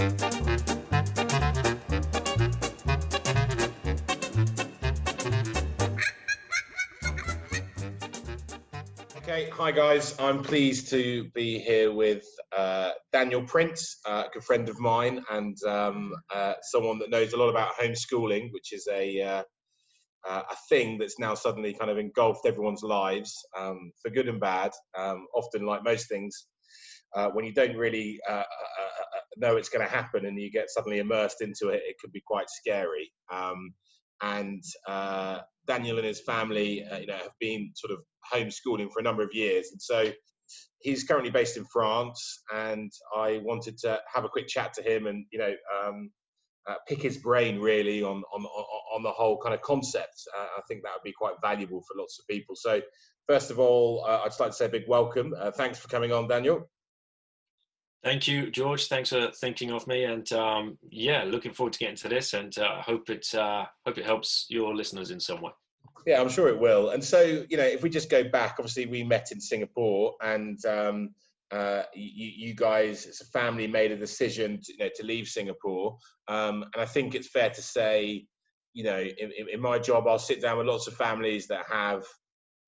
Okay, hi guys. I'm pleased to be here with uh, Daniel Prince, uh, a good friend of mine, and um, uh, someone that knows a lot about homeschooling, which is a uh, uh, a thing that's now suddenly kind of engulfed everyone's lives um, for good and bad. Um, often, like most things, uh, when you don't really know it's going to happen and you get suddenly immersed into it, it could be quite scary. Um, and Daniel and his family, you know, have been sort of homeschooling for a number of years. And so he's currently based in France, and I wanted to have a quick chat to him and you know um, uh, pick his brain really on on on the whole kind of concept. Uh, I think that would be quite valuable for lots of people. So first of all, uh, I'd just like to say a big welcome. Uh, thanks for coming on, Daniel. Thank you, George. Thanks for thinking of me, and um, yeah, looking forward to getting to this, and uh, hope it uh, hope it helps your listeners in some way. Yeah, I'm sure it will. And so, you know, if we just go back, obviously we met in Singapore, and um, uh, you, you, guys, as a family, made a decision to, you know, to leave Singapore. Um, and I think it's fair to say, you know, in, in, my job, I'll sit down with lots of families that have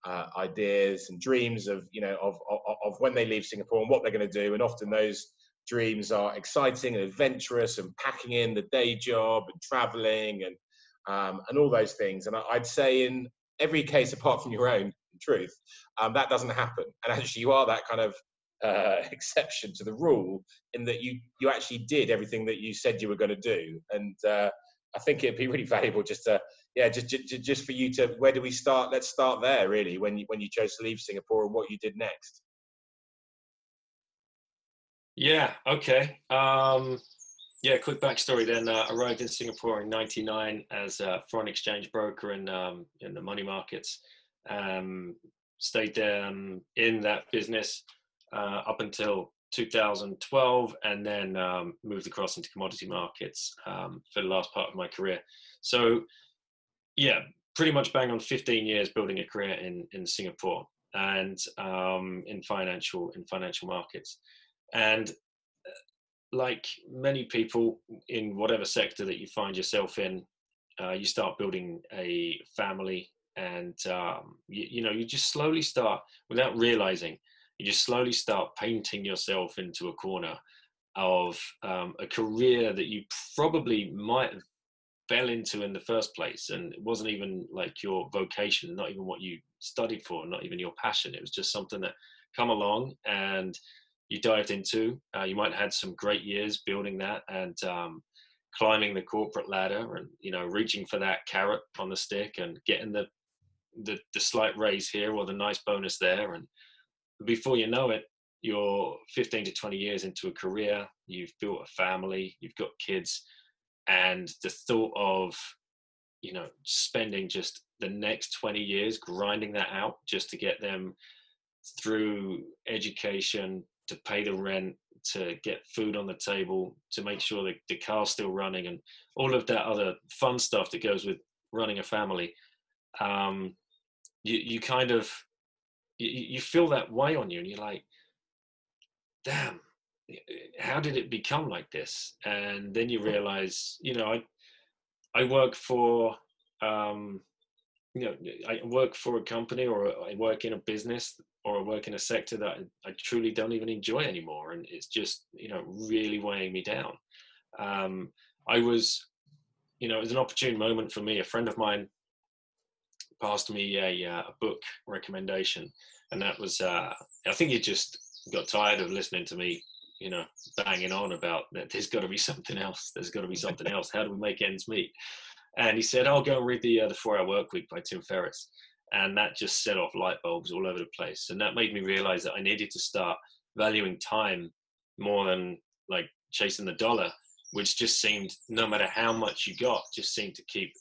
uh, ideas and dreams of, you know, of, of, of when they leave Singapore and what they're going to do. And often those dreams are exciting and adventurous and packing in the day job and traveling and um, and all those things. And I'd say in every case, apart from your own, truth, um, that doesn't happen. And actually, you are that kind of uh, exception to the rule in that you you actually did everything that you said you were going to do. And uh, I think it'd be really valuable just to yeah just, just just for you to where do we start? Let's start there really when you when you chose to leave Singapore and what you did next. Yeah. Okay. Um, yeah, quick backstory then. Uh, arrived in Singapore in '99 as a foreign exchange broker in um, in the money markets. Um, stayed there um, in that business uh, up until 2012, and then um, moved across into commodity markets um, for the last part of my career. So, yeah, pretty much bang on 15 years building a career in in Singapore and um, in financial in financial markets. And like many people in whatever sector that you find yourself in, uh, you start building a family, and um, you, you, know you just slowly start without realizing. You just slowly start painting yourself into a corner of um, a career that you probably might have fell into in the first place, and it wasn't even like your vocation, not even what you studied for, not even your passion. It was just something that come along and you dived into. Uh, you might have had some great years building that and um, climbing the corporate ladder and you know reaching for that carrot on the stick and getting the, the the slight raise here or the nice bonus there and before you know it you're 15 to 20 years into a career you've built a family you've got kids and the thought of you know spending just the next 20 years grinding that out just to get them through education to pay the rent, to get food on the table, to make sure that the car's still running, and all of that other fun stuff that goes with running a family. Um, you you kind of you, you feel that way on you, and you're like, damn, how did it become like this? And then you realize, you know, I I work for um, you know, I work for a company or I work in a business or I work in a sector that I, I truly don't even enjoy anymore. And it's just, you know, really weighing me down. Um, I was, you know, it was an opportune moment for me. A friend of mine passed me a, uh, a book recommendation. And that was, uh, I think he just got tired of listening to me, you know, banging on about that there's got to be something else. There's got to be something else. How do we make ends meet? And he said, "I'll go and read the uh, the Four Hour Work Week by Tim Ferriss," and that just set off light bulbs all over the place. And that made me realize that I needed to start valuing time more than like chasing the dollar, which just seemed, no matter how much you got, just seemed to keep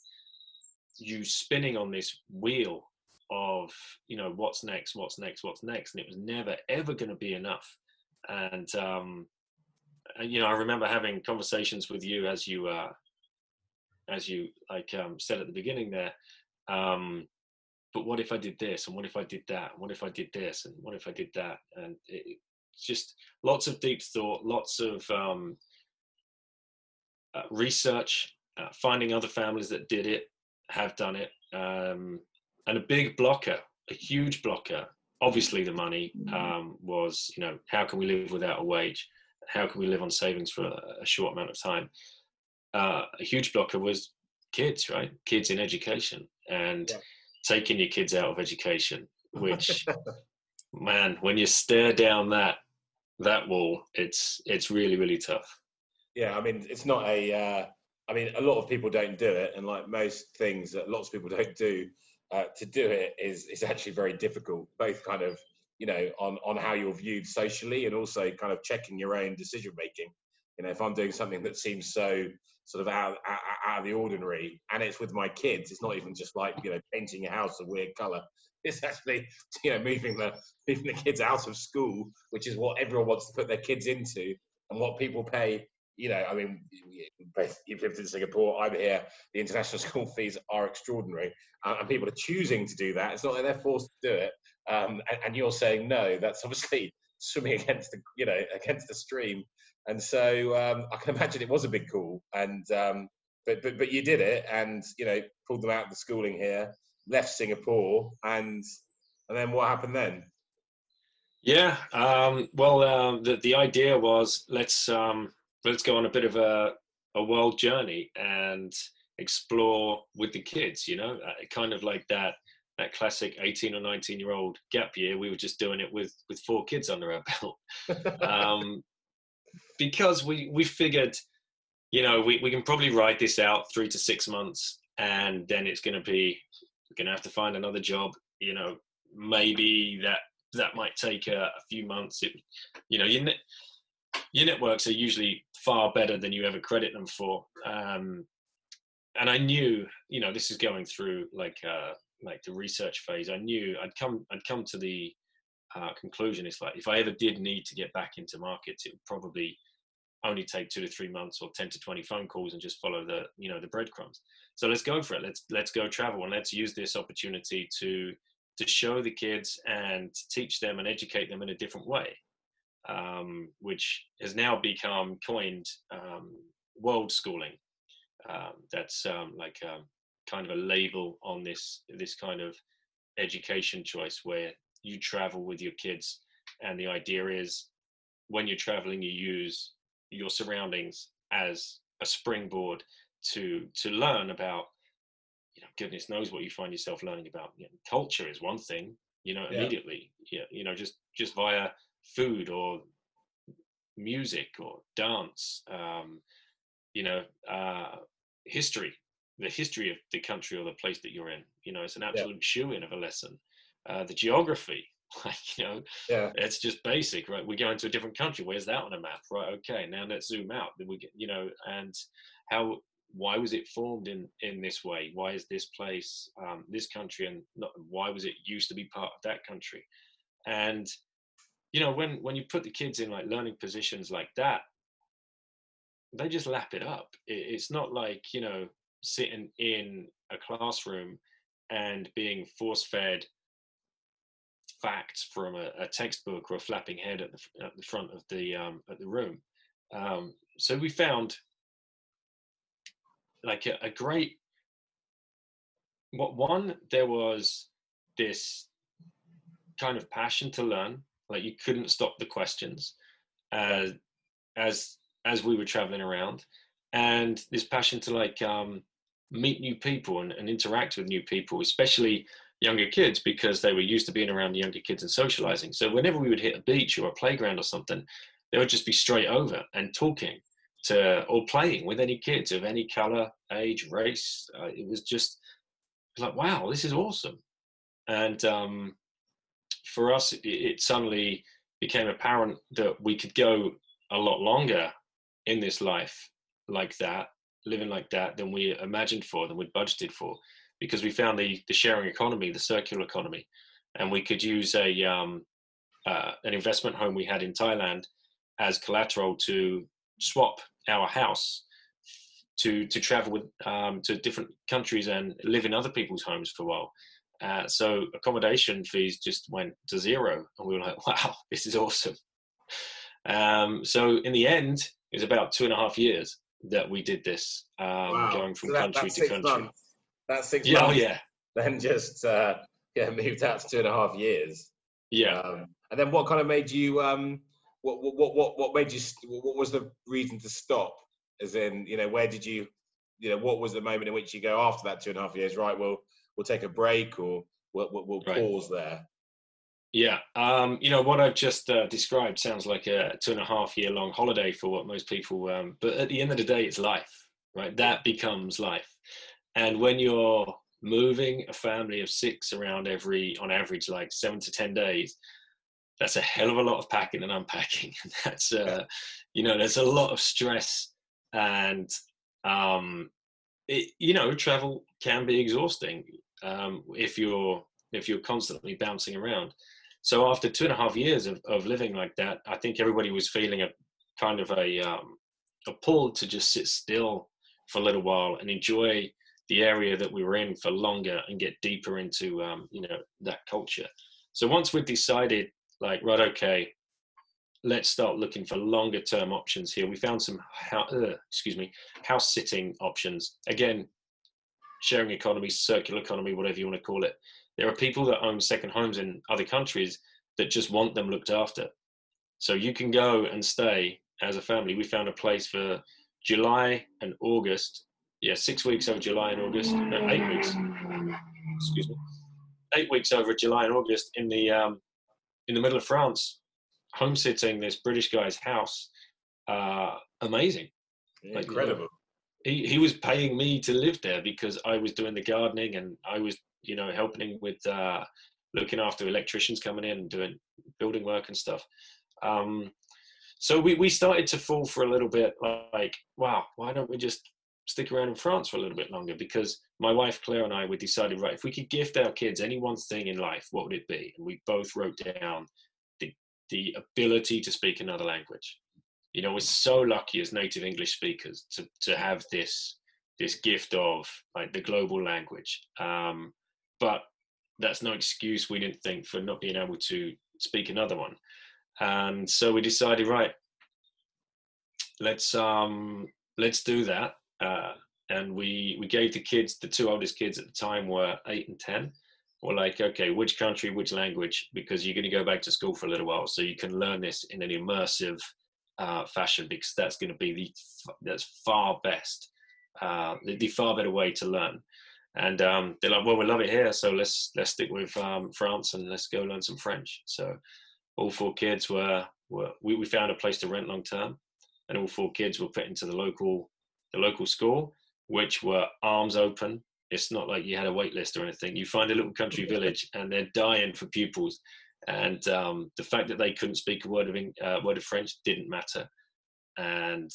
you spinning on this wheel of you know what's next, what's next, what's next, and it was never ever going to be enough. And um, you know, I remember having conversations with you as you uh, as you like um, said at the beginning there. Um, but what if I did this, and what if I did that, and what if I did this, and what if I did that, and it, it's just lots of deep thought, lots of um, uh, research, uh, finding other families that did it, have done it, um, and a big blocker, a huge blocker. Obviously, the money um, was, you know, how can we live without a wage? How can we live on savings for a, a short amount of time? Uh, a huge blocker was kids, right? Kids in education and yeah. taking your kids out of education, which, man, when you stare down that that wall, it's it's really really tough. Yeah, I mean, it's not a. Uh, I mean, a lot of people don't do it, and like most things that lots of people don't do, uh, to do it is is actually very difficult. Both kind of you know on on how you're viewed socially, and also kind of checking your own decision making. You know, if I'm doing something that seems so sort of out, out, out of the ordinary, and it's with my kids, it's not even just like you know painting a house a weird color. It's actually you know moving the moving the kids out of school, which is what everyone wants to put their kids into, and what people pay you know, I mean, you've lived in Singapore, I'm here. The international school fees are extraordinary, uh, and people are choosing to do that. It's not like they're forced to do it, um, and, and, you're saying no. That's obviously swimming against the, you know, against the stream. And so um, I can imagine it was a big call, and um, but but but you did it, and you know, pulled them out of the schooling here, left Singapore, and and then what happened then? Yeah, um, well, uh, the the idea was let's um, let's go on a bit of a, a world journey and explore with the kids you know? Uh, kind of like that that classic 18 or 19 year old gap year we were just doing it with with four kids under our belt. Um, because we we figured you know we, we can probably ride this out three to six months and then it's going to be we're going to have to find another job you know? Maybe that that might take a, a few months. It you know you your networks are usually far better than you ever credit them for. Um, and I knew, you know, this is going through like uh, like the research phase. I knew I'd come I'd come to the uh, conclusion. It's like if I ever did need to get back into markets, it would probably only take two to three months or 10 to 20 phone calls and just follow the you know the breadcrumbs so let's go for it let's let's go travel and let's use this opportunity to to show the kids and teach them and educate them in a different way um, which has now become coined um, world schooling. Um, that's um, like a, um, kind of a label on this this kind of education choice where you travel with your kids, and the idea is when you're traveling, you use your surroundings as a springboard to to learn about you know goodness knows what you find yourself learning about you know, culture is one thing you know immediately yeah. you know just just via food or music or dance, um, you know, uh, history, the history of the country or the place that you're in. You know, it's an absolute yeah. shoe in of a lesson. Uh, the geography, like, you know, yeah. it's just basic, right? We go into a different country. Where's that on a map? Right. Okay. Now let's zoom out. Then we get, you know, and how, why was it formed in in this way why is this place um, this country and not, why was it used to be part of that country and you know when when you put the kids in like learning positions like that they just lap it up. It, it's not like you know sitting in a classroom and being force fed facts from a, a, textbook or a flapping head at the, at the front of the um, at the room. Um, so we found like a, a great what one there was this kind of passion to learn like you couldn't stop the questions uh, as as we were traveling around, and this passion to like um, meet new people and, and interact with new people, especially younger kids, because they were used to being around younger kids and socializing. So whenever we would hit a beach or a playground or something, they would just be straight over and talking to or playing with any kids of any color, age, race. Uh, it was just like, wow, this is awesome. And um, for us, it, it suddenly became apparent that we could go a lot longer in this life like that, living like that, than we imagined for, than we'd budgeted for, because we found the the sharing economy, the circular economy, and we could use a um, uh, an investment home we had in Thailand as collateral to swap our house to to travel with um, to different countries and live in other people's homes for a while. Uh, so accommodation fees just went to zero, and we were like, "Wow, this is awesome." Um, so in the end, it was about two and a half years that we did this, um, wow. going from so that, country to country. Months. That's six yeah, oh, months. Oh, yeah. Then just uh, yeah, moved out to two and a half years. Yeah. Um, and then what kind of made you? Um, what what what what made you? What was the reason to stop? As in, you know, where did you? You know, what was the moment in which you go after that two and a half years? Right. Well, we'll take a break, or we'll, we'll, we'll right. pause there. Yeah, um, you know what I've just uh, described sounds like a two and a half year long holiday for what most people. Um, but at the end of the day, it's life, right? That becomes life, and when you're moving a family of six around every, on average, like seven to ten days, that's a hell of a lot of packing and unpacking. that's uh, you know, there's a lot of stress, and um, it, you know, travel can be exhausting um, if you're if you're constantly bouncing around so after two and a half years of, of living like that, I think everybody was feeling a kind of a um, a pull to just sit still for a little while and enjoy the area that we were in for longer and get deeper into um, you know that culture. So once we decided, like, right, okay, let's start looking for longer term options here. We found some, uh, excuse me, house sitting options. Again, sharing economy, circular economy, whatever you want to call it. There are people that own second homes in other countries that just want them looked after. So you can go and stay as a family. We found a place for July and August. Yeah, six weeks over July and August. No, eight weeks. Excuse me. Eight weeks over July and August in the um, in the middle of France, home sitting this British guy's house. Uh, amazing. Yeah, like, incredible. He, he was paying me to live there because I was doing the gardening and I was you know, helping him with uh, looking after electricians coming in and doing building work and stuff. Um, so we, we started to fall for a little bit like, wow, why don't we just stick around in France for a little bit longer? Because my wife Claire and I, we decided, right, if we could gift our kids any one thing in life, what would it be? And we both wrote down the, the ability to speak another language. You know, we're so lucky as native English speakers to, to have this this gift of like the global language. Um, but that's no excuse we didn't think for not being able to speak another one. And so we decided right let's um let's do that. Uh, and we we gave the kids the two oldest kids at the time were eight and ten. We're like okay which country which language? Because you're going to go back to school for a little while so you can learn this in an immersive uh, fashion because that's going to be the that's far best uh, the, the far better way to learn and um, they're like, "Well, we love it here, so let's let's stick with um, France and let's go learn some French." So all four kids were, were we, we found a place to rent long term, and all four kids were put into the local the local school, which were arms open. It's not like you had a wait list or anything. You find a little country village, and they're dying for pupils. And um, the fact that they couldn't speak a word of uh, word of French didn't matter. And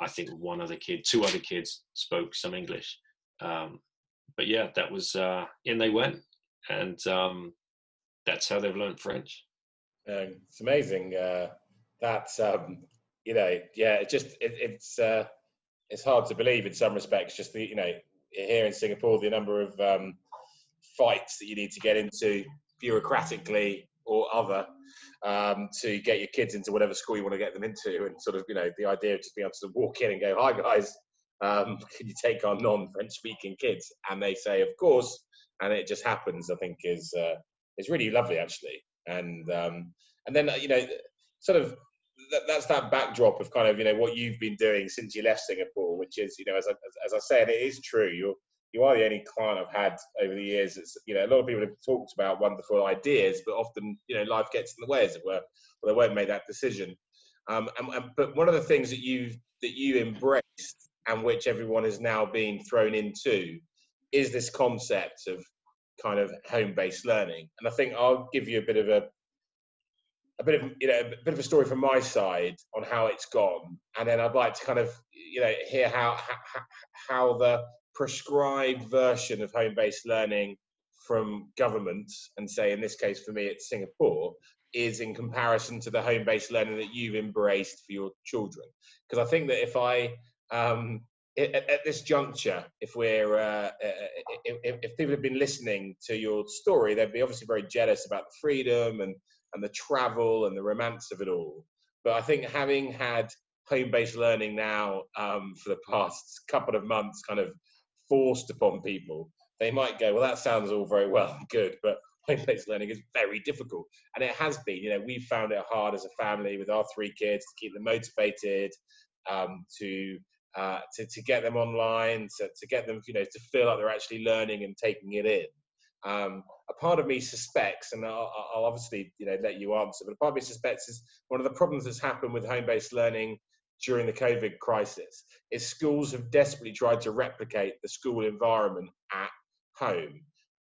I think one other kid, two other kids spoke some English um, but yeah, that was uh, in they went, and um, that's how they've learned French. Um, it's amazing. Uh, that's um, you know, yeah, it just it, it's uh, it's hard to believe in some respects. Just the you know, here in Singapore, the number of um, fights that you need to get into bureaucratically or other um, to get your kids into whatever school you want to get them into, and sort of you know the idea of just being able to walk in and go, "Hi guys, um, can you take our non-French speaking kids? And they say, of course. And it just happens, I think, is uh, is really lovely actually. And um, and then you know, sort of that, that's that backdrop of kind of you know what you've been doing since you left Singapore, which is you know as I, as I said, it is true. You're you are the only client I've had over the years. It's you know a lot of people have talked about wonderful ideas, but often you know life gets in the way, as it were, or they won't make that decision. Um, and, and, but one of the things that you that you embraced and which everyone is now being thrown into is this concept of kind of home-based learning. And I think I'll give you a bit of a a bit of you know a bit of a story from my side on how it's gone, and then I'd like to kind of you know hear how how, how the prescribed version of home-based learning from government, and say in this case for me it's Singapore, is in comparison to the home-based learning that you've embraced for your children. Because I think that if I um, at, at, this juncture, if we're uh, if, if, people have been listening to your story, they'd be obviously very jealous about the freedom and and the travel and the romance of it all. But I think having had home-based learning now um, for the past couple of months kind of forced upon people, they might go, well, that sounds all very well and good, but home-based learning is very difficult. And it has been, you know, we've found it hard as a family with our three kids to keep them motivated, um, to, uh, to, to get them online, to, to get them, you know, to feel like they're actually learning and taking it in. Um, a part of me suspects, and I'll, I'll, obviously you know let you answer, but a part of me suspects is one of the problems that's happened with home-based learning during the COVID crisis is schools have desperately tried to replicate the school environment at home,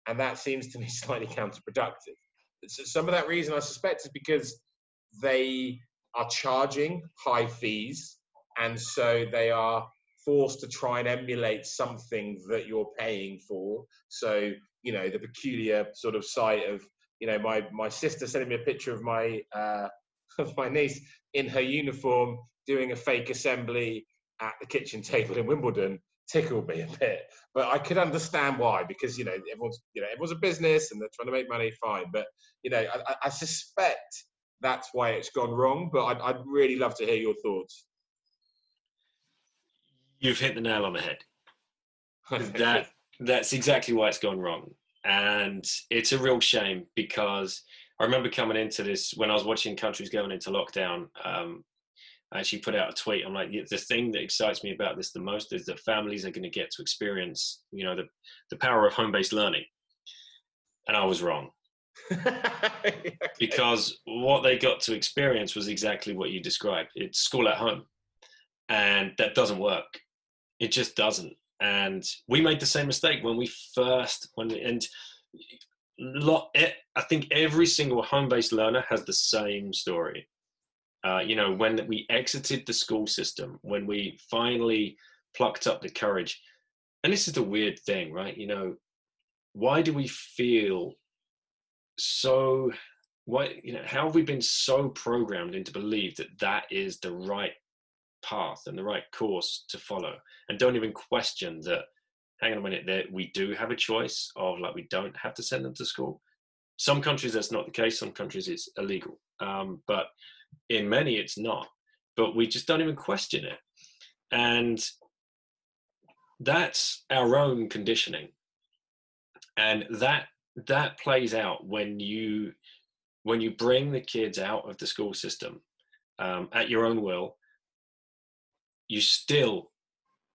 and that seems to me slightly counterproductive. So some of that reason I suspect is because they are charging high fees, and so they are forced to try and emulate something that you're paying for. So you know the peculiar sort of sight of you know my my sister sending me a picture of my uh, of my niece in her uniform doing a fake assembly at the kitchen table in Wimbledon tickled me a bit. But I could understand why because you know everyone's you know everyone's a business and they're trying to make money. Fine, but you know I, I suspect that's why it's gone wrong. But I'd, I'd really love to hear your thoughts. You've hit the nail on the head. that that's exactly why it's gone wrong. And it's a real shame because I remember coming into this when I was watching countries going into lockdown. Um, I actually put out a tweet. I'm like, the thing that excites me about this the most is that families are going to get to experience, you know, the, the power of home-based learning. And I was wrong. okay. Because what they got to experience was exactly what you described. It's school at home. And that doesn't work. It just doesn't and we made the same mistake when we first when and lot i think every single home-based learner has the same story uh, you know when we exited the school system when we finally plucked up the courage. And this is the weird thing right? You know why do we feel so why you know how have we been so programmed into believe that that is the right path and the right course to follow? And don't even question that hang on a minute that we do have a choice of like we don't have to send them to school. Some countries that's not the case some countries it's illegal. Um, but in many it's not but we just don't even question it and that's our own conditioning and that that plays out when you when you bring the kids out of the school system um, at your own will you still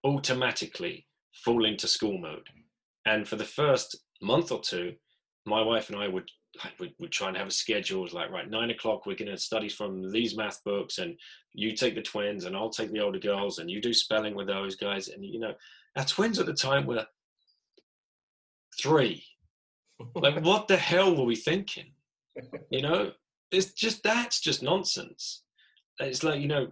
automatically fall into school mode. And for the first month or two, my wife and I would like would, would try and have a schedule like right nine o'clock we're going to study from these math books and you take the twins and i'll take the older girls and you do spelling with those guys and you know our twins at the time were three. Like what the hell were we thinking? You know it's just that's just nonsense. It's like you know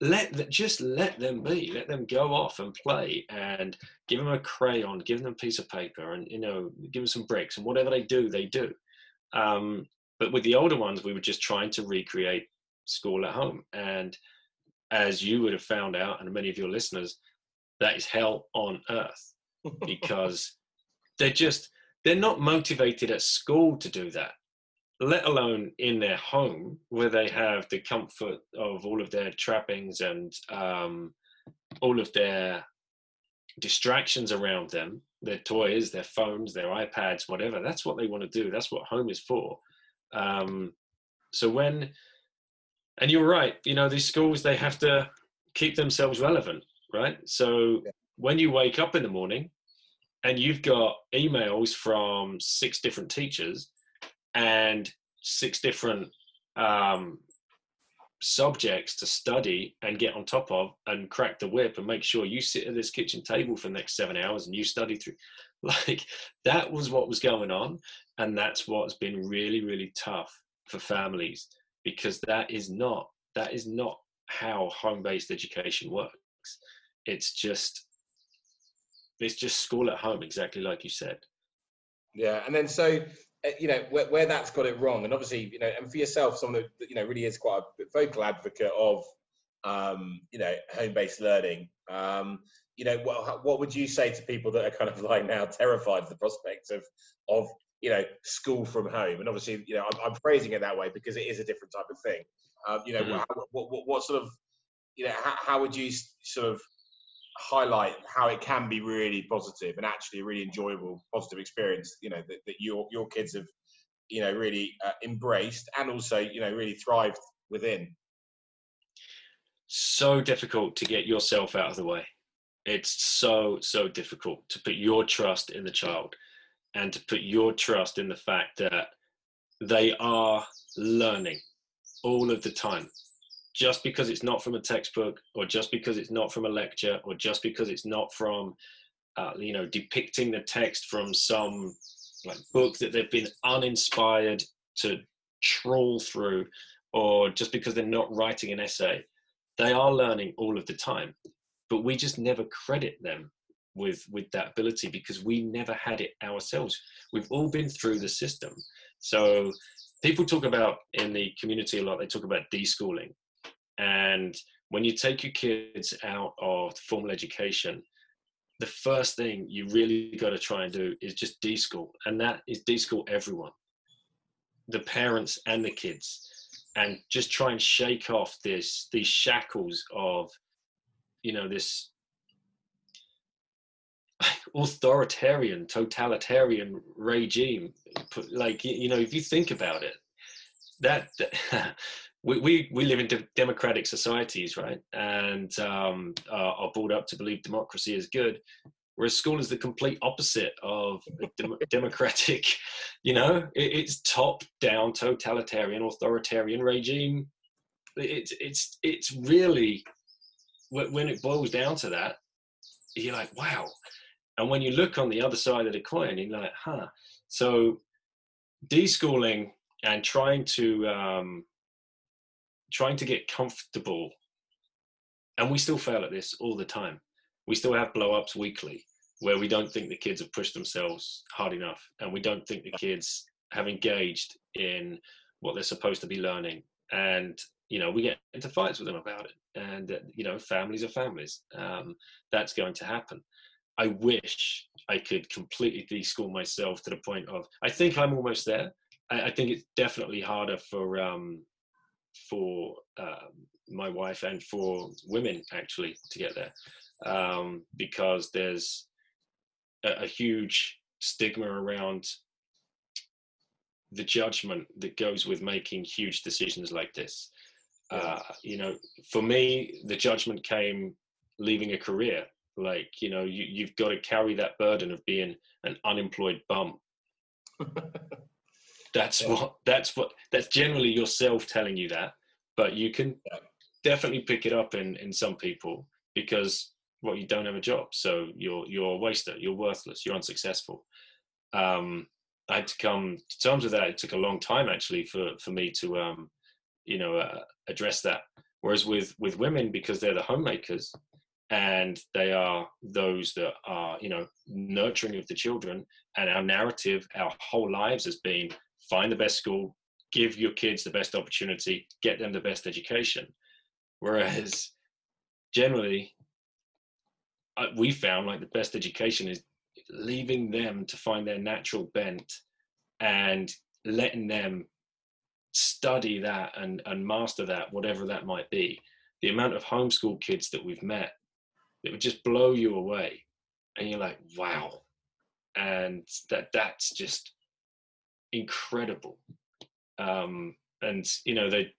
let that just let them be let them go off and play and give them a crayon give them a piece of paper and you know give them some bricks and whatever they do they do um, but with the older ones we were just trying to recreate school at home. And as you would have found out and many of your listeners that is hell on earth because they're just they're not motivated at school to do that let alone in their home where they have the comfort of all of their trappings and um, all of their distractions around them their toys their phones their ipads whatever. That's what they want to do. That's what home is for. Um, so when and you're right you know these schools they have to keep themselves relevant right? So yeah. when you wake up in the morning and you've got emails from six different teachers and six different um, subjects to study and get on top of and crack the whip and make sure you sit at this kitchen table for the next seven hours and you study through like that was what was going on. And that's what's been really really tough for families because that is not that is not how home-based education works. It's just it's just school at home exactly like you said. Yeah and then so you know where, where that's got it wrong. And obviously you know and for yourself someone that you know really is quite a vocal advocate of um, you know home-based learning um, you know what, what would you say to people that are kind of like now terrified of the prospect of of you know school from home? And obviously you know I'm, I'm phrasing it that way because it is a different type of thing. Um, you know mm-hmm. what, what, what, sort of you know, how, how would you sort of highlight how it can be really positive and actually a really enjoyable, positive experience? You know, that, that your your kids have, you know, really uh, embraced and also you know really thrived within. So difficult to get yourself out of the way. It's so so difficult to put your trust in the child and to put your trust in the fact that they are learning all of the time just because it's not from a textbook or just because it's not from a lecture or just because it's not from uh, you know depicting the text from some like book that they've been uninspired to trawl through or just because they're not writing an essay. They are learning all of the time but we just never credit them with with that ability because we never had it ourselves. We've all been through the system. So people talk about in the community a lot they talk about deschooling and when you take your kids out of formal education the first thing you really got to try and do is just deschool and that is deschool everyone. The parents and the kids. And just try and shake off this these shackles of you know this authoritarian totalitarian regime. Like you know if you think about it that we, we we live in de- democratic societies right? And um, are, are brought up to believe democracy is good whereas school is the complete opposite of dem- democratic you know? It, it's top down totalitarian authoritarian regime. It's it's it's really when it boils down to that you're like wow. And when you look on the other side of the coin, you're like, huh. So deschooling and trying to um, trying to get comfortable, and we still fail at this all the time. We still have blow ups weekly where we don't think the kids have pushed themselves hard enough, and we don't think the kids have engaged in what they're supposed to be learning. And you know, we get into fights with them about it. And uh, you know, families are families. Um, that's going to happen. I wish I could completely deschool myself to the point of. I think I'm almost there. I, I think it's definitely harder for um, for um, my wife and for women actually to get there. Um, because there's a, a huge stigma around the judgment that goes with making huge decisions like this. Uh, you know, for me, the judgment came leaving a career. Like you know you, you've got to carry that burden of being an unemployed bum that's yeah. what that's what that's generally yourself telling you that but you can yeah. definitely pick it up in in some people because well you don't have a job so you're you're a waster you're worthless you're unsuccessful um i had to come to terms with that it took a long time actually for for me to um you know uh, address that whereas with with women because they're the homemakers and they are those that are you know nurturing of the children and our narrative our whole lives has been find the best school give your kids the best opportunity get them the best education. Whereas generally we found like the best education is leaving them to find their natural bent and letting them study that and, and master that whatever that might be. The amount of homeschool kids that we've met it would just blow you away. And you're like wow. And that that's just incredible um, and you know they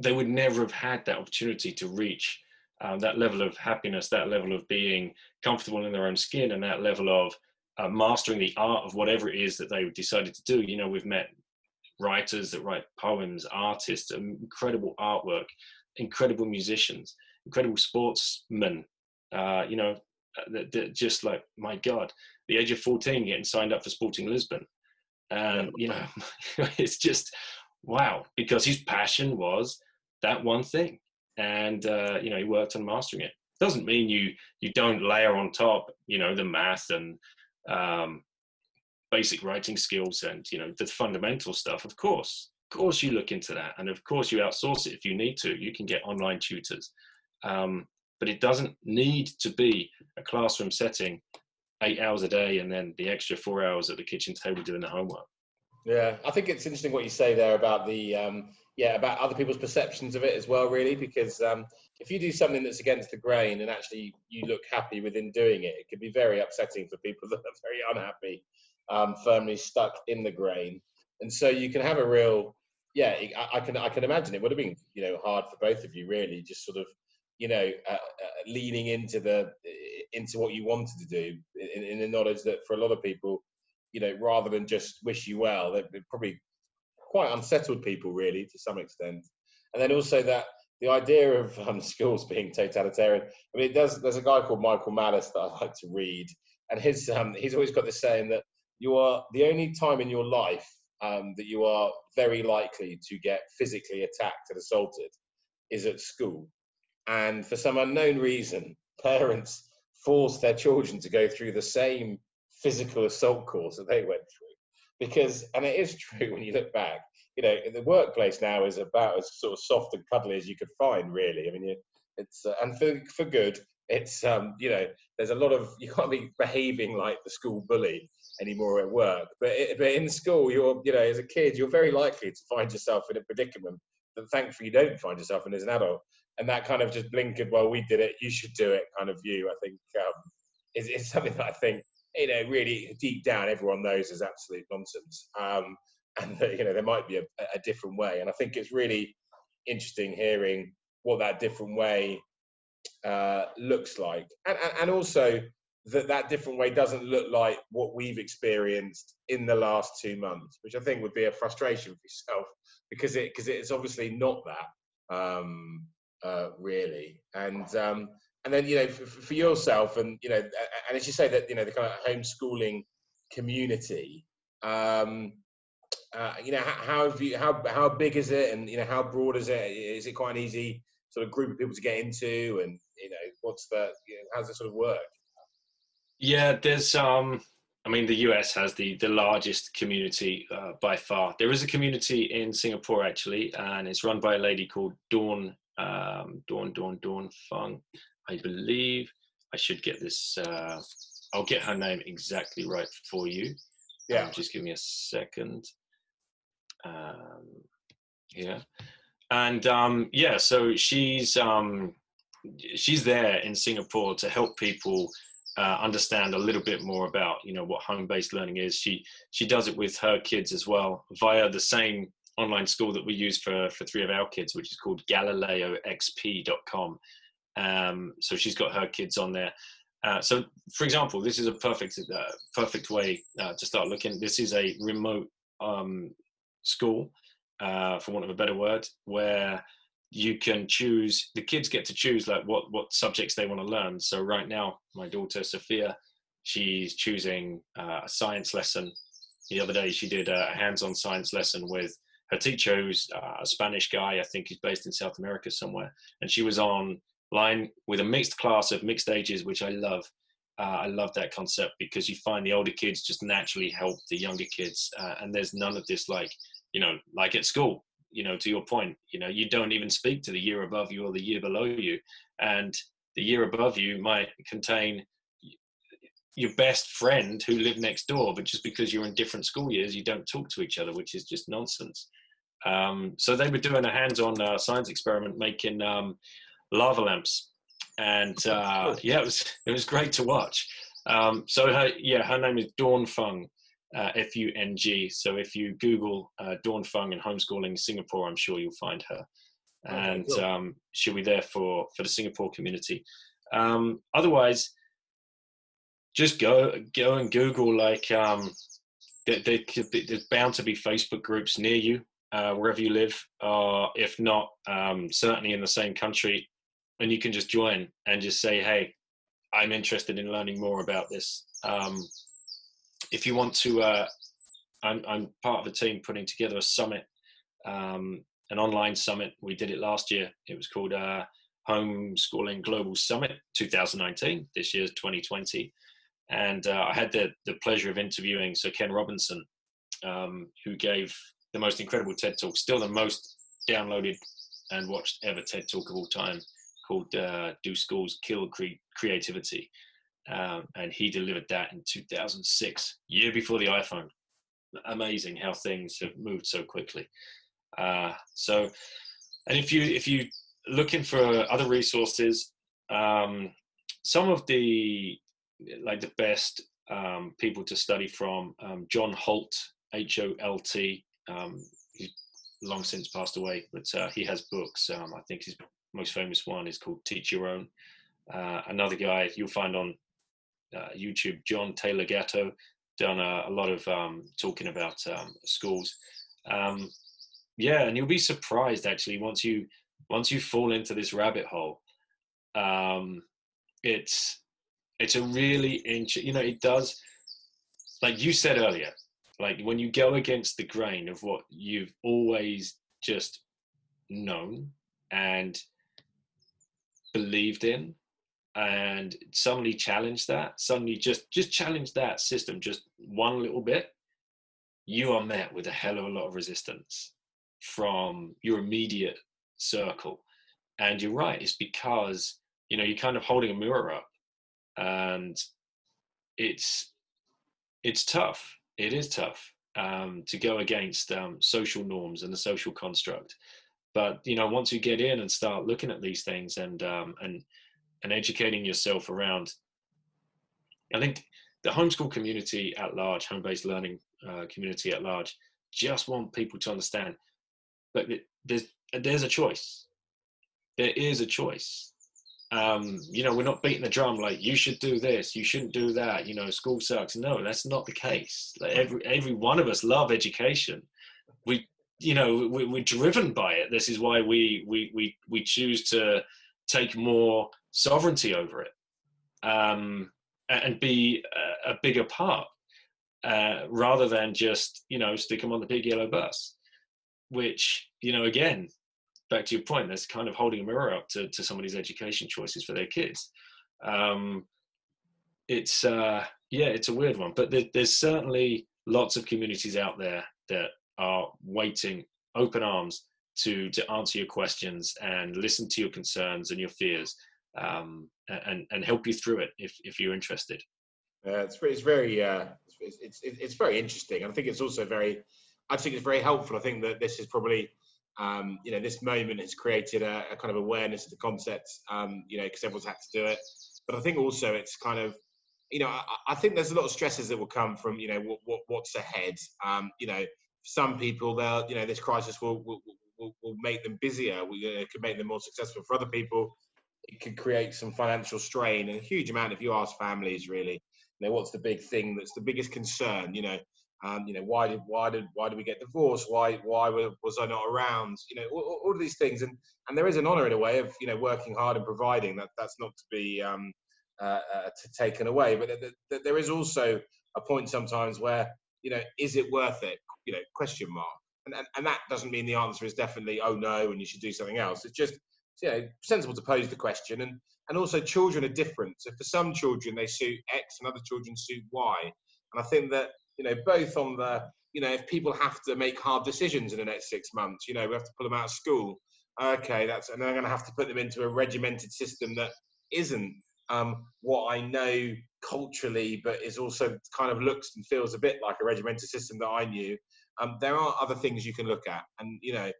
they would never have had that opportunity to reach um, that level of happiness that level of being comfortable in their own skin and that level of uh, mastering the art of whatever it is that they decided to do you know we've met writers that write poems artists incredible artwork incredible musicians incredible sportsmen. Uh, you know, uh, that, that, just like my God, the age of 14, getting signed up for Sporting Lisbon. And you know, it's just wow because his passion was that one thing, and uh, you know he worked on mastering it. Doesn't mean you you don't layer on top, you know, the math and um, basic writing skills and you know the fundamental stuff. Of course, of course, you look into that, and of course, you outsource it if you need to. You can get online tutors. Um, but it doesn't need to be a classroom setting eight hours a day and then the extra four hours at the kitchen table doing the homework. Yeah, I think it's interesting what you say there about the um, yeah, about other people's perceptions of it as well, really, because um, if you do something that's against the grain and actually you look happy within doing it, it can be very upsetting for people that are very unhappy, um, firmly stuck in the grain. And so you can have a real, yeah, I, I, can I can imagine it would have been you know hard for both of you really, just sort of you know uh, uh, leaning into the into what you wanted to do in, in, the knowledge that for a lot of people, you know, rather than just wish you well, they're probably quite unsettled people really to some extent. And then also that the idea of um, schools being totalitarian. I mean, does, there's a guy called Michael Malice that I like to read, and his um, he's always got this saying that you are the only time in your life um, that you are very likely to get physically attacked and assaulted is at school. And for some unknown reason, parents force their children to go through the same physical assault course that they went through. Because, and it is true when you look back, you know, the workplace now is about as sort of soft and cuddly as you could find, really. I mean, it's, uh, and for, for good, it's, um, you know, there's a lot of, you can't be behaving like the school bully anymore at work. But, it, but in school, you're, you know, as a kid, you're very likely to find yourself in a predicament that thankfully you don't find yourself in as an adult. And that kind of just blinkered, well, we did it, you should do it kind of view, I think, um, is, is something that I think, you know, really deep down everyone knows is absolute nonsense. Um, and that, you know, there might be a, a different way. And I think it's really interesting hearing what that different way uh, looks like. And, and, and also, that that different way doesn't look like what we've experienced in the last two months, which I think would be a frustration for yourself because it because it's obviously not that um, uh, really. And um, and then you know for, for, yourself and you know and as you say that you know the kind of homeschooling community. Um, uh, you know how, how have you how how big is it and you know how broad is it is it quite an easy sort of group of people to get into and you know what's the you know, it sort of work yeah, there's um I mean the US has the the largest community uh, by far. There is a community in Singapore actually, and it's run by a lady called Dawn um, Dawn Dawn Dawn Fung, I believe. I should get this. Uh, I'll get her name exactly right for you. Yeah. Um, just give me a second. Um, yeah, and um, yeah, so she's um, she's there in Singapore to help people uh, understand a little bit more about you know what home-based learning is. She she does it with her kids as well via the same online school that we use for for three of our kids, which is called GalileoXP.com. Um, so she's got her kids on there. Uh, so, for example, this is a perfect uh, perfect way uh, to start looking. This is a remote um, school, uh, for want of a better word, where you can choose the kids get to choose like what what subjects they want to learn so right now my daughter sophia she's choosing uh, a science lesson the other day she did a hands-on science lesson with her teacher who's uh, a spanish guy i think he's based in south america somewhere and she was on line with a mixed class of mixed ages which i love. Uh, i love that concept because you find the older kids just naturally help the younger kids uh, and there's none of this like you know like at school you know to your point you know you don't even speak to the year above you or the year below you and the year above you might contain your best friend who lived next door but just because you're in different school years you don't talk to each other which is just nonsense um, so they were doing a hands-on uh, science experiment making um, lava lamps and uh, yeah it was it was great to watch um, so her yeah her name is dawn fung uh, F U N G. So if you Google uh, Dawn Fung and homeschooling Singapore, I'm sure you'll find her. And okay, cool. um, she'll be there for, for the Singapore community. Um, otherwise, just go go and Google like um, there, there there's bound to be Facebook groups near you uh, wherever you live, or if not, um, certainly in the same country, and you can just join and just say, "Hey, I'm interested in learning more about this." Um, if you want to, uh, I'm, I'm, part of a team putting together a summit, um, an online summit. We did it last year. It was called uh, Homeschooling Global Summit 2019. This year's 2020. And uh, I had the, the pleasure of interviewing Sir Ken Robinson, um, who gave the most incredible TED talk, still the most downloaded and watched ever TED talk of all time, called uh, "Do Schools Kill Cre- Creativity?" um, and he delivered that in 2006, year before the iPhone. Amazing how things have moved so quickly. Uh, so, and if you if you looking for other resources, um, some of the like the best um, people to study from um, John Holt, H O L T. Um, he's long since passed away, but uh, he has books. Um, I think his most famous one is called Teach Your Own. Uh, another guy you'll find on uh, YouTube, John Taylor Gatto, done a, a lot of um, talking about um, schools. Um, yeah, and you'll be surprised actually once you once you fall into this rabbit hole. Um, it's it's a really interesting. You know, it does. Like you said earlier, like when you go against the grain of what you've always just known and believed in and suddenly challenge that suddenly just just challenge that system just one little bit you are met with a hell of a lot of resistance from your immediate circle. And you're right it's because you know you're kind of holding a mirror up and it's it's tough it is tough um, to go against um, social norms and the social construct. But you know once you get in and start looking at these things and um, and and educating yourself around i think the homeschool community at large home-based learning uh, community at large just want people to understand but there's there's a choice. There is a choice um, you know we're not beating the drum like you should do this you shouldn't do that you know school sucks. No that's not the case. Like every every one of us love education. We you know we, we're driven by it. This is why we we we, we choose to take more sovereignty over it um, and be a, a bigger part uh, rather than just you know stick them on the big yellow bus which you know again back to your point that's kind of holding a mirror up to, to somebody's education choices for their kids um, it's uh, yeah it's a weird one but there, there's certainly lots of communities out there that are waiting open arms to to answer your questions and listen to your concerns and your fears um, and and help you through it if if you're interested. Uh, it's it's very uh, it's, it's it's very interesting. I think it's also very I think it's very helpful. I think that this is probably um, you know this moment has created a, a kind of awareness of the concept. Um, you know because everyone's had to do it, but I think also it's kind of you know I, I, think there's a lot of stresses that will come from you know what, what what's ahead. Um, you know some people they'll you know this crisis will will, will, will make them busier. We could make them more successful. For other people, it could create some financial strain and a huge amount. If you ask families, really, you know, what's the big thing that's the biggest concern? You know, um, you know, why did why did why did we get divorced? Why why was I not around? You know, all, all of these things, and and there is an honour in a way of you know working hard and providing. That that's not to be um, uh, uh, taken away, but th- th- there is also a point sometimes where you know, is it worth it? You know, question mark. And, and, and that doesn't mean the answer is definitely, oh no, and you should do something else. It's just, you know, sensible to pose the question. And, and also children are different. So for some children, they suit X and other children suit Y. And I think that, you know, both on the, you know, if people have to make hard decisions in the next six months, you know, we have to pull them out of school. Okay, that's, and then I'm going to have to put them into a regimented system that isn't um, what I know culturally, but is also kind of looks and feels a bit like a regimented system that I knew. Um, there are other things you can look at, and you know,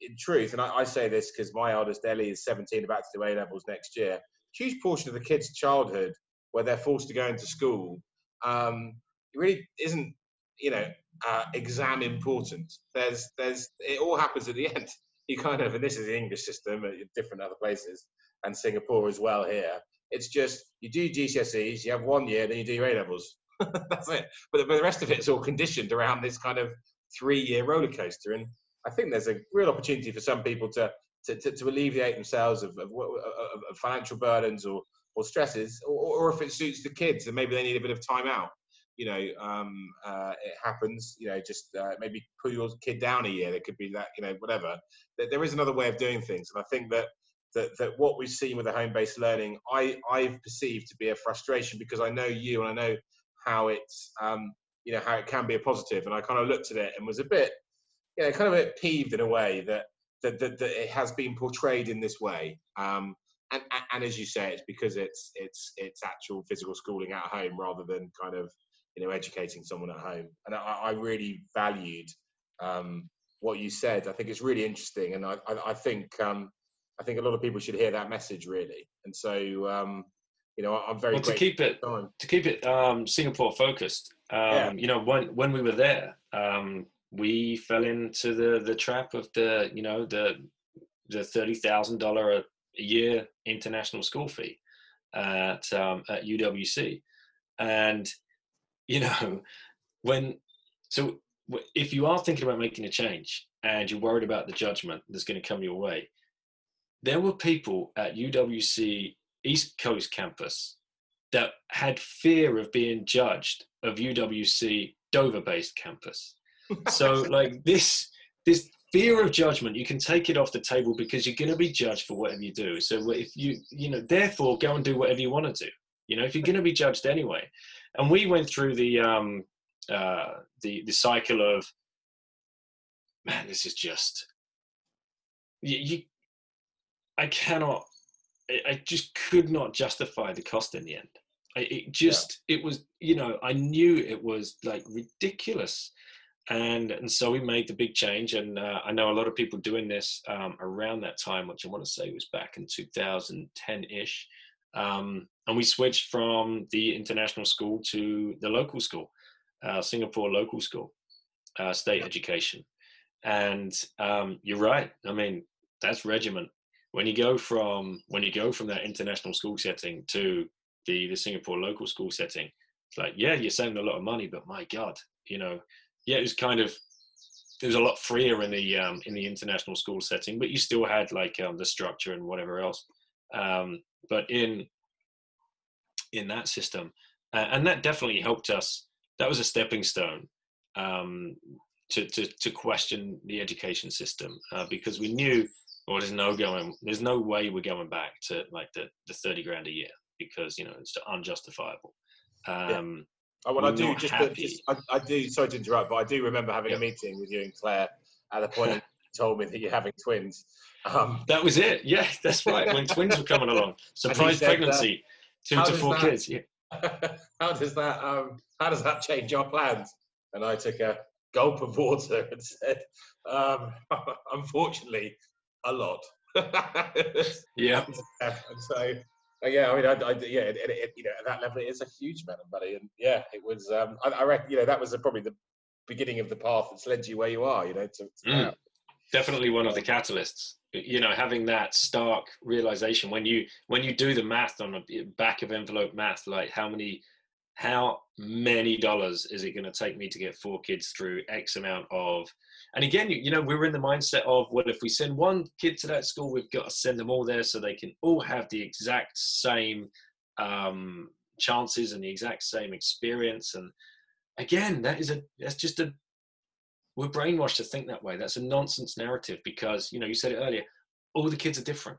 in truth, and I, I say this because my eldest Ellie is 17, about to do A levels next year. Huge portion of the kids' childhood where they're forced to go into school, um, really isn't, you know, uh, exam important. There's, there's, it all happens at the end. You kind of, and this is the English system, different other places, and Singapore as well here. It's just you do GCSEs, you have one year, then you do your A levels. That's it. But, but the rest of it is all conditioned around this kind of three-year roller coaster. And I think there's a real opportunity for some people to to, to, to alleviate themselves of, of, of, of, financial burdens or or stresses, or, or if it suits the kids and maybe they need a bit of time out. You know, um, uh, it happens. You know, just uh, maybe pull your kid down a year. There could be that. You know, whatever. There is another way of doing things, and I think that that, that what we've seen with the home-based learning, I, I've perceived to be a frustration because I know you and I know how it's, um, you know, how it can be a positive. And I kind of looked at it and was a bit, you know, kind of a peeved in a way that, that, that, that it has been portrayed in this way. Um, and, and as you say, it's because it's, it's, it's actual physical schooling at home rather than kind of, you know, educating someone at home. And I, I really valued, um, what you said. I think it's really interesting, and I, I, I think um, I think a lot of people should hear that message really. And so, um, you know, I'm very well, to keep it to keep it um, Singapore focused. Um, yeah. You know, when when we were there, um, we fell into the the trap of the you know the the thirty thousand dollar a year international school fee at um, at UWC, and you know when so if you are thinking about making a change and you're worried about the judgment that's going to come your way, there were people at UWC East Coast campus that had fear of being judged of UWC Dover based campus. So like this this fear of judgment you can take it off the table because you're going to be judged for whatever you do. So if you you know therefore go and do whatever you want to do. You know if you're going to be judged anyway. And we went through the um uh the the cycle of man this is just you, you I cannot I just could not justify the cost in the end. it just yeah. it was you know I knew it was like ridiculous, and and so we made the big change. And uh, I know a lot of people doing this um, around that time, which I want to say was back in 2010 ish. Um, and we switched from the international school to the local school, uh, Singapore local school, uh, state education. And um, you're right. I mean, that's regiment when you go from when you go from that international school setting to the the Singapore local school setting, it's like yeah, you're saving a lot of money, but my God, you know, yeah, it was kind of it was a lot freer in the um, in the international school setting, but you still had like um, the structure and whatever else. Um, but in in that system, uh, and that definitely helped us. That was a stepping stone um, to, to to question the education system uh, because we knew or there's no going there's no way we're going back to like the, the 30 grand a year because you know it's unjustifiable um yeah. oh, well i do just, just I, I, do sorry to interrupt but i do remember having yeah. a meeting with you and claire at the point you told me that you're having twins um, that was it yeah that's right when twins were coming along surprise said, pregnancy two to four that, kids yeah how does that um how does that change our plans and i took a gulp of water and said um, unfortunately a lot. yeah. And so, uh, yeah, I mean, I, I yeah, it, it, you know, at that level, it is a huge amount of money, and yeah, it was. Um, I, I reckon, you know, that was probably the beginning of the path that's led you where you are. You know, to, to mm. Definitely one of the catalysts. You know, having that stark realization when you when you do the math on a back of envelope math, like how many how many dollars is it going to take me to get four kids through X amount of and again, you, you know, we were in the mindset of, well, if we send one kid to that school, we've got to send them all there so they can all have the exact same um, chances and the exact same experience. And again, that is a that's just a we're brainwashed to think that way. That's a nonsense narrative because you know you said it earlier. All the kids are different.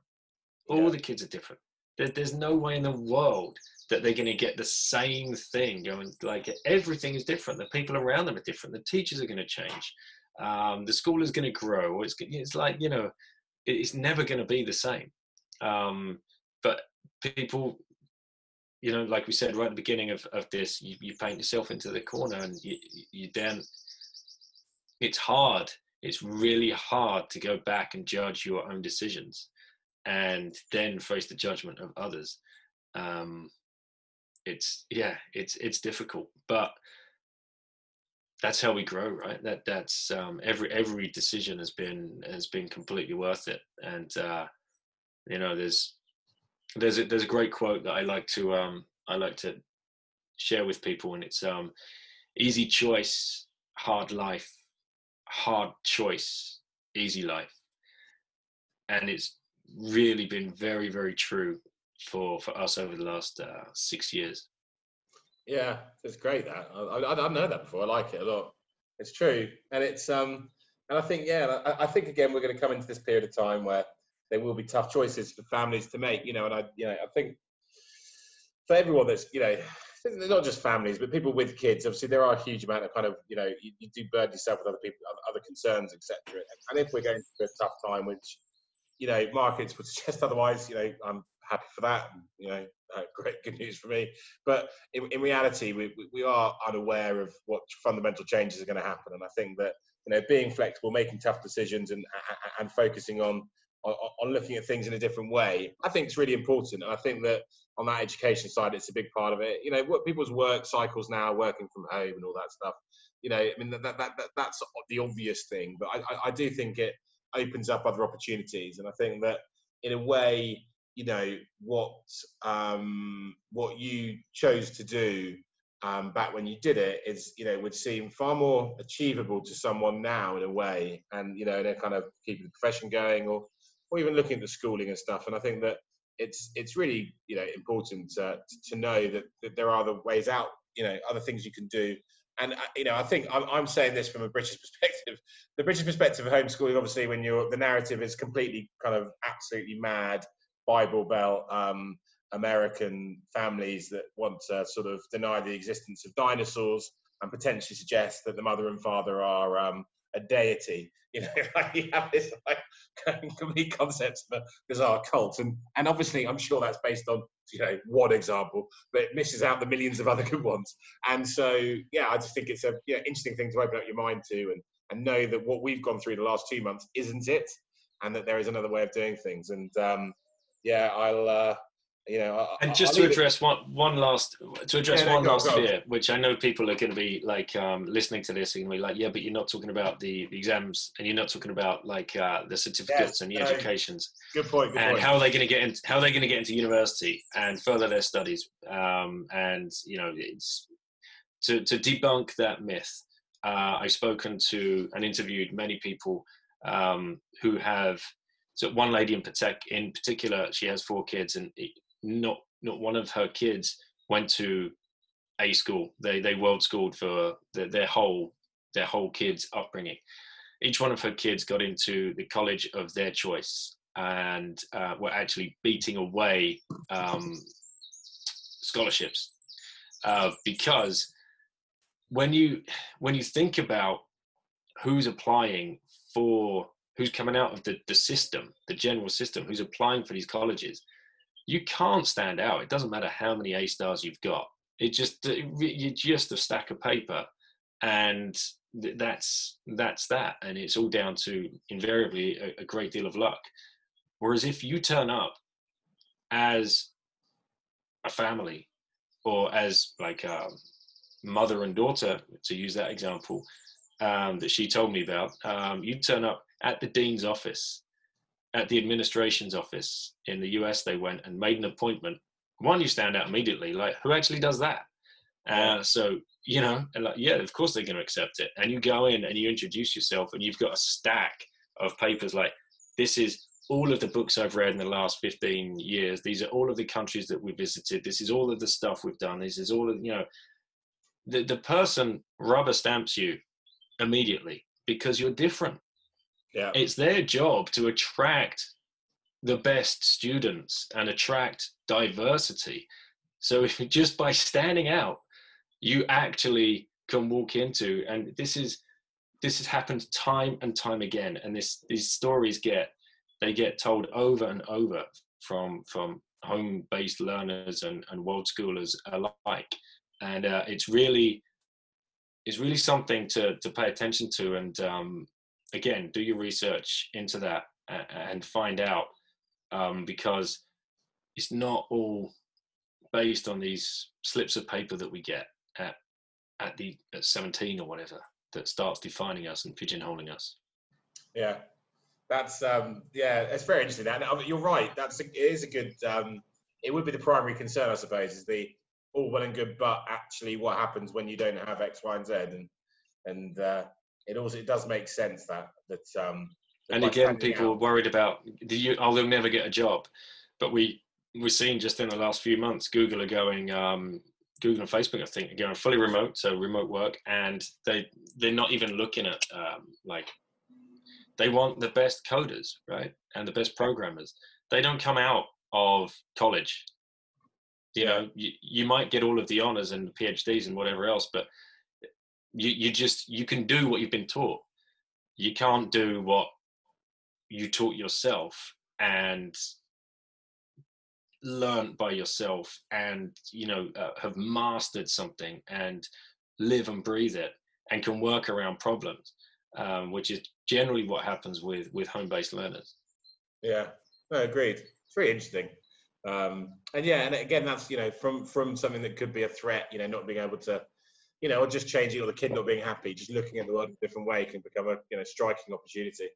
All yeah. the kids are different. There, there's no way in the world that they're going to get the same thing going like everything is different the people around them are different the teachers are going to change um, the school is going to grow. It's, it's like, you know, it's never going to be the same. Um, but people, you know, like we said right at the beginning of, of this, you, you paint yourself into the corner and you, you then, it's hard. It's really hard to go back and judge your own decisions and then face the judgment of others. Um, it's, yeah, it's, it's difficult, but that's how we grow right that that's um, every every decision has been has been completely worth it and uh, you know there's there's a, there's a great quote that i like to um, i like to share with people and it's um, easy choice hard life hard choice easy life and it's really been very very true for for us over the last uh, six years yeah, it's great that I, I, I know that before. I like it a lot. It's true, and it's um, and I think yeah, I, I think again we're going to come into this period of time where there will be tough choices for families to make. You know, and I you know I think for everyone that's you know not just families, but people with kids. Obviously, there are a huge amount of kind of you know you, you do burden yourself with other people, other concerns, etc. And if we're going through a tough time, which you know markets would suggest otherwise, you know I'm happy for that. You know, uh, great good news for me. But in, in reality, we, we are unaware of what fundamental changes are going to happen, and I think that you know being flexible, making tough decisions, and and focusing on on, on looking at things in a different way. I think it's really important. And I think that on that education side, it's a big part of it. You know, what people's work cycles now, working from home and all that stuff. You know, I mean that, that, that that's the obvious thing, but I, I do think it opens up other opportunities, and I think that in a way, you know, what um, what you chose to do um, back when you did it is, you know, would seem far more achievable to someone now in a way, and you know, they're kind of keeping the profession going, or or even looking at the schooling and stuff. And I think that it's it's really you know important to, to know that, that there are other ways out, you know, other things you can do. And uh, you know, I think I'm, I'm saying this from a British perspective. The British perspective of homeschooling, obviously, when you're the narrative is completely kind of absolutely mad Bible Belt um, American families that want to sort of deny the existence of dinosaurs and potentially suggest that the mother and father are um, a deity. You know, like you have this like complete concept of a bizarre cult, and and obviously I'm sure that's based on you know one example, but it misses out the millions of other good ones. And so yeah, I just think it's a yeah, interesting thing to open up your mind to, and and know that what we've gone through the last two months isn't it, and that there is another way of doing things. And um, yeah, I'll. Uh, you know, and just I'll to address it. one one last to address yeah, one no, last fear, which I know people are going to be like um, listening to this and be like, yeah, but you're not talking about the, the exams and you're not talking about like uh, the certificates yes, and the no, educations. Good point. Good and point. how are they going to get in, how are they going to get into university and further their studies? Um, and you know, it's to to debunk that myth. Uh, I've spoken to and interviewed many people um, who have so one lady in, in particular, she has four kids, and not not one of her kids went to a school. They they world schooled for the, their whole their whole kids upbringing. Each one of her kids got into the college of their choice and uh, were actually beating away um, scholarships uh, because when you when you think about who's applying for who's coming out of the, the system, the general system, who's applying for these colleges, you can't stand out. It doesn't matter how many A stars you've got. It just you're just a stack of paper, and that's that's that. And it's all down to invariably a, a great deal of luck. Whereas if you turn up as a family or as like a mother and daughter, to use that example um, that she told me about, um, you turn up at the dean's office, at the administration's office in the US, they went and made an appointment. One, you stand out immediately, like, who actually does that? Uh, so, you know, like, yeah, of course they're going to accept it. And you go in and you introduce yourself, and you've got a stack of papers like, this is all of the books I've read in the last 15 years. These are all of the countries that we visited. This is all of the stuff we've done. This is all of, you know, the, the person rubber stamps you immediately because you're different. Yeah. It's their job to attract the best students and attract diversity. So if just by standing out, you actually can walk into, and this is this has happened time and time again, and this these stories get they get told over and over from from home-based learners and, and world schoolers alike, and uh, it's really it's really something to to pay attention to, and um, again, do your research into that and find out um, because it's not all based on these slips of paper that we get at at the at 17 or whatever that starts defining us and pigeonholing us. Yeah, that's um, yeah, it's very interesting. And uh, you're right. That's a, it is a good. Um, it would be the primary concern, I suppose, is the all well and good, but actually, what happens when you don't have X, Y, and Z, and and uh, it also it does make sense that that um that and again people out, worried about do you oh they'll never get a job. But we we're seeing just in the last few months google are going um google and facebook i think are going fully remote so remote work. And they they're not even looking at um like they want the best coders right? And the best programmers. They don't come out of college. You know you, you might get all of the honors and the phds and whatever else but you, you just you can do what you've been taught you can't do what you taught yourself and learned by yourself and you know uh, have mastered something and live and breathe it and can work around problems um, which is generally what happens with with home-based learners. Yeah, no, agreed. It's very interesting. Um, and yeah, and again, that's you know from from something that could be a threat, you know, not being able to, you know, or just changing, or the kid not being happy, just looking at the world a different way can become a you know striking opportunity.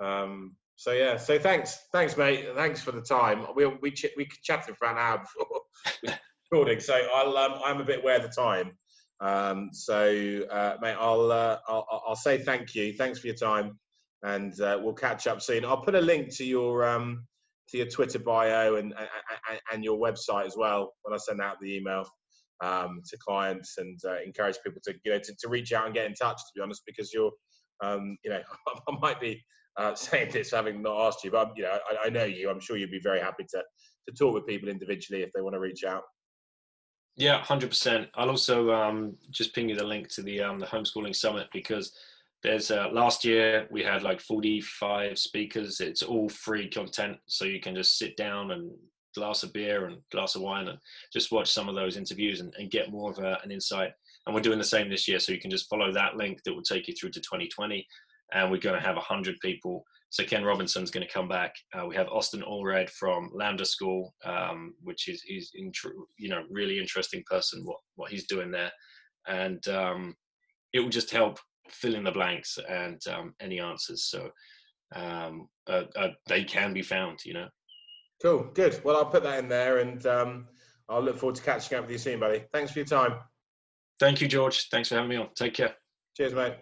Um, so yeah, so thanks, thanks, mate. Thanks for the time. We we ch- we chatted for an hour before recording, so I'll um, I'm a bit aware of the time. Um, so uh, mate, I'll, uh, I'll I'll say thank you. Thanks for your time, and uh, we'll catch up soon. I'll put a link to your um, to your Twitter bio and, and, and your website as well when I send out the email um, to clients and uh, encourage people to you know to, to, reach out and get in touch. To be honest, because you're um, you know I might be uh, saying this having not asked you, but you know I, I, know you. I'm sure you'd be very happy to to talk with people individually if they want to reach out. Yeah, hundred percent. I'll also um, just ping you the link to the um, the homeschooling summit because there's uh, last year we had like 45 speakers it's all free content so you can just sit down and glass of beer and glass of wine and just watch some of those interviews and, and get more of a, an insight. And we're doing the same this year so you can just follow that link that will take you through to 2020 and we're going to have 100 people. So ken robinson's going to come back. Uh, we have austin allred from lambda school um, which is he's in, you know really interesting person what what he's doing there. And um, it will just help fill in the blanks and um, any answers. So um, uh, uh, they can be found, you know. Cool, good. Well, I'll put that in there and um, I'll look forward to catching up with you soon, buddy. Thanks for your time. Thank you, George. Thanks for having me on. Take care. Cheers, mate.